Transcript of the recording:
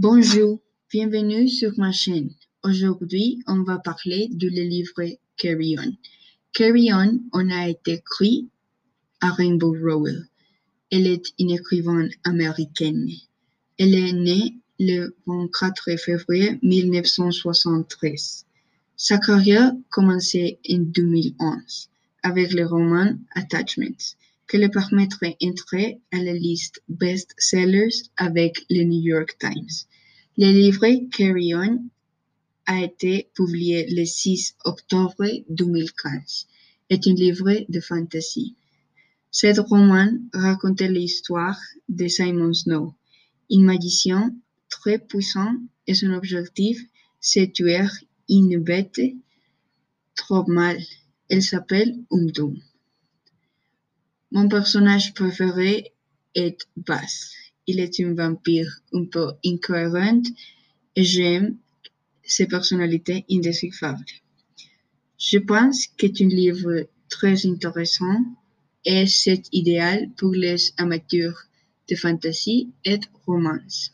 Bonjour, bienvenue sur ma chaîne. Aujourd'hui, on va parler le livre Carry On. Carry On, on a été écrit à Rainbow Rowell. Elle est une écrivaine américaine. Elle est née le 24 février 1973. Sa carrière commençait en 2011 avec le roman Attachments, que lui permettrait d'entrer à la liste best-sellers avec le New York Times. Le livre Carry On a été publié le 6 octobre 2015. est un livre de fantasy. Ce roman raconte l'histoire de Simon Snow, un magicien très puissant et son objectif c'est tuer une bête trop mal. Elle s'appelle Umdum. Mon personnage préféré est Bass. Il est un vampire un peu incohérent et j'aime ses personnalités indescriptibles. Je pense que c'est un livre très intéressant et c'est idéal pour les amateurs de fantasy et romance.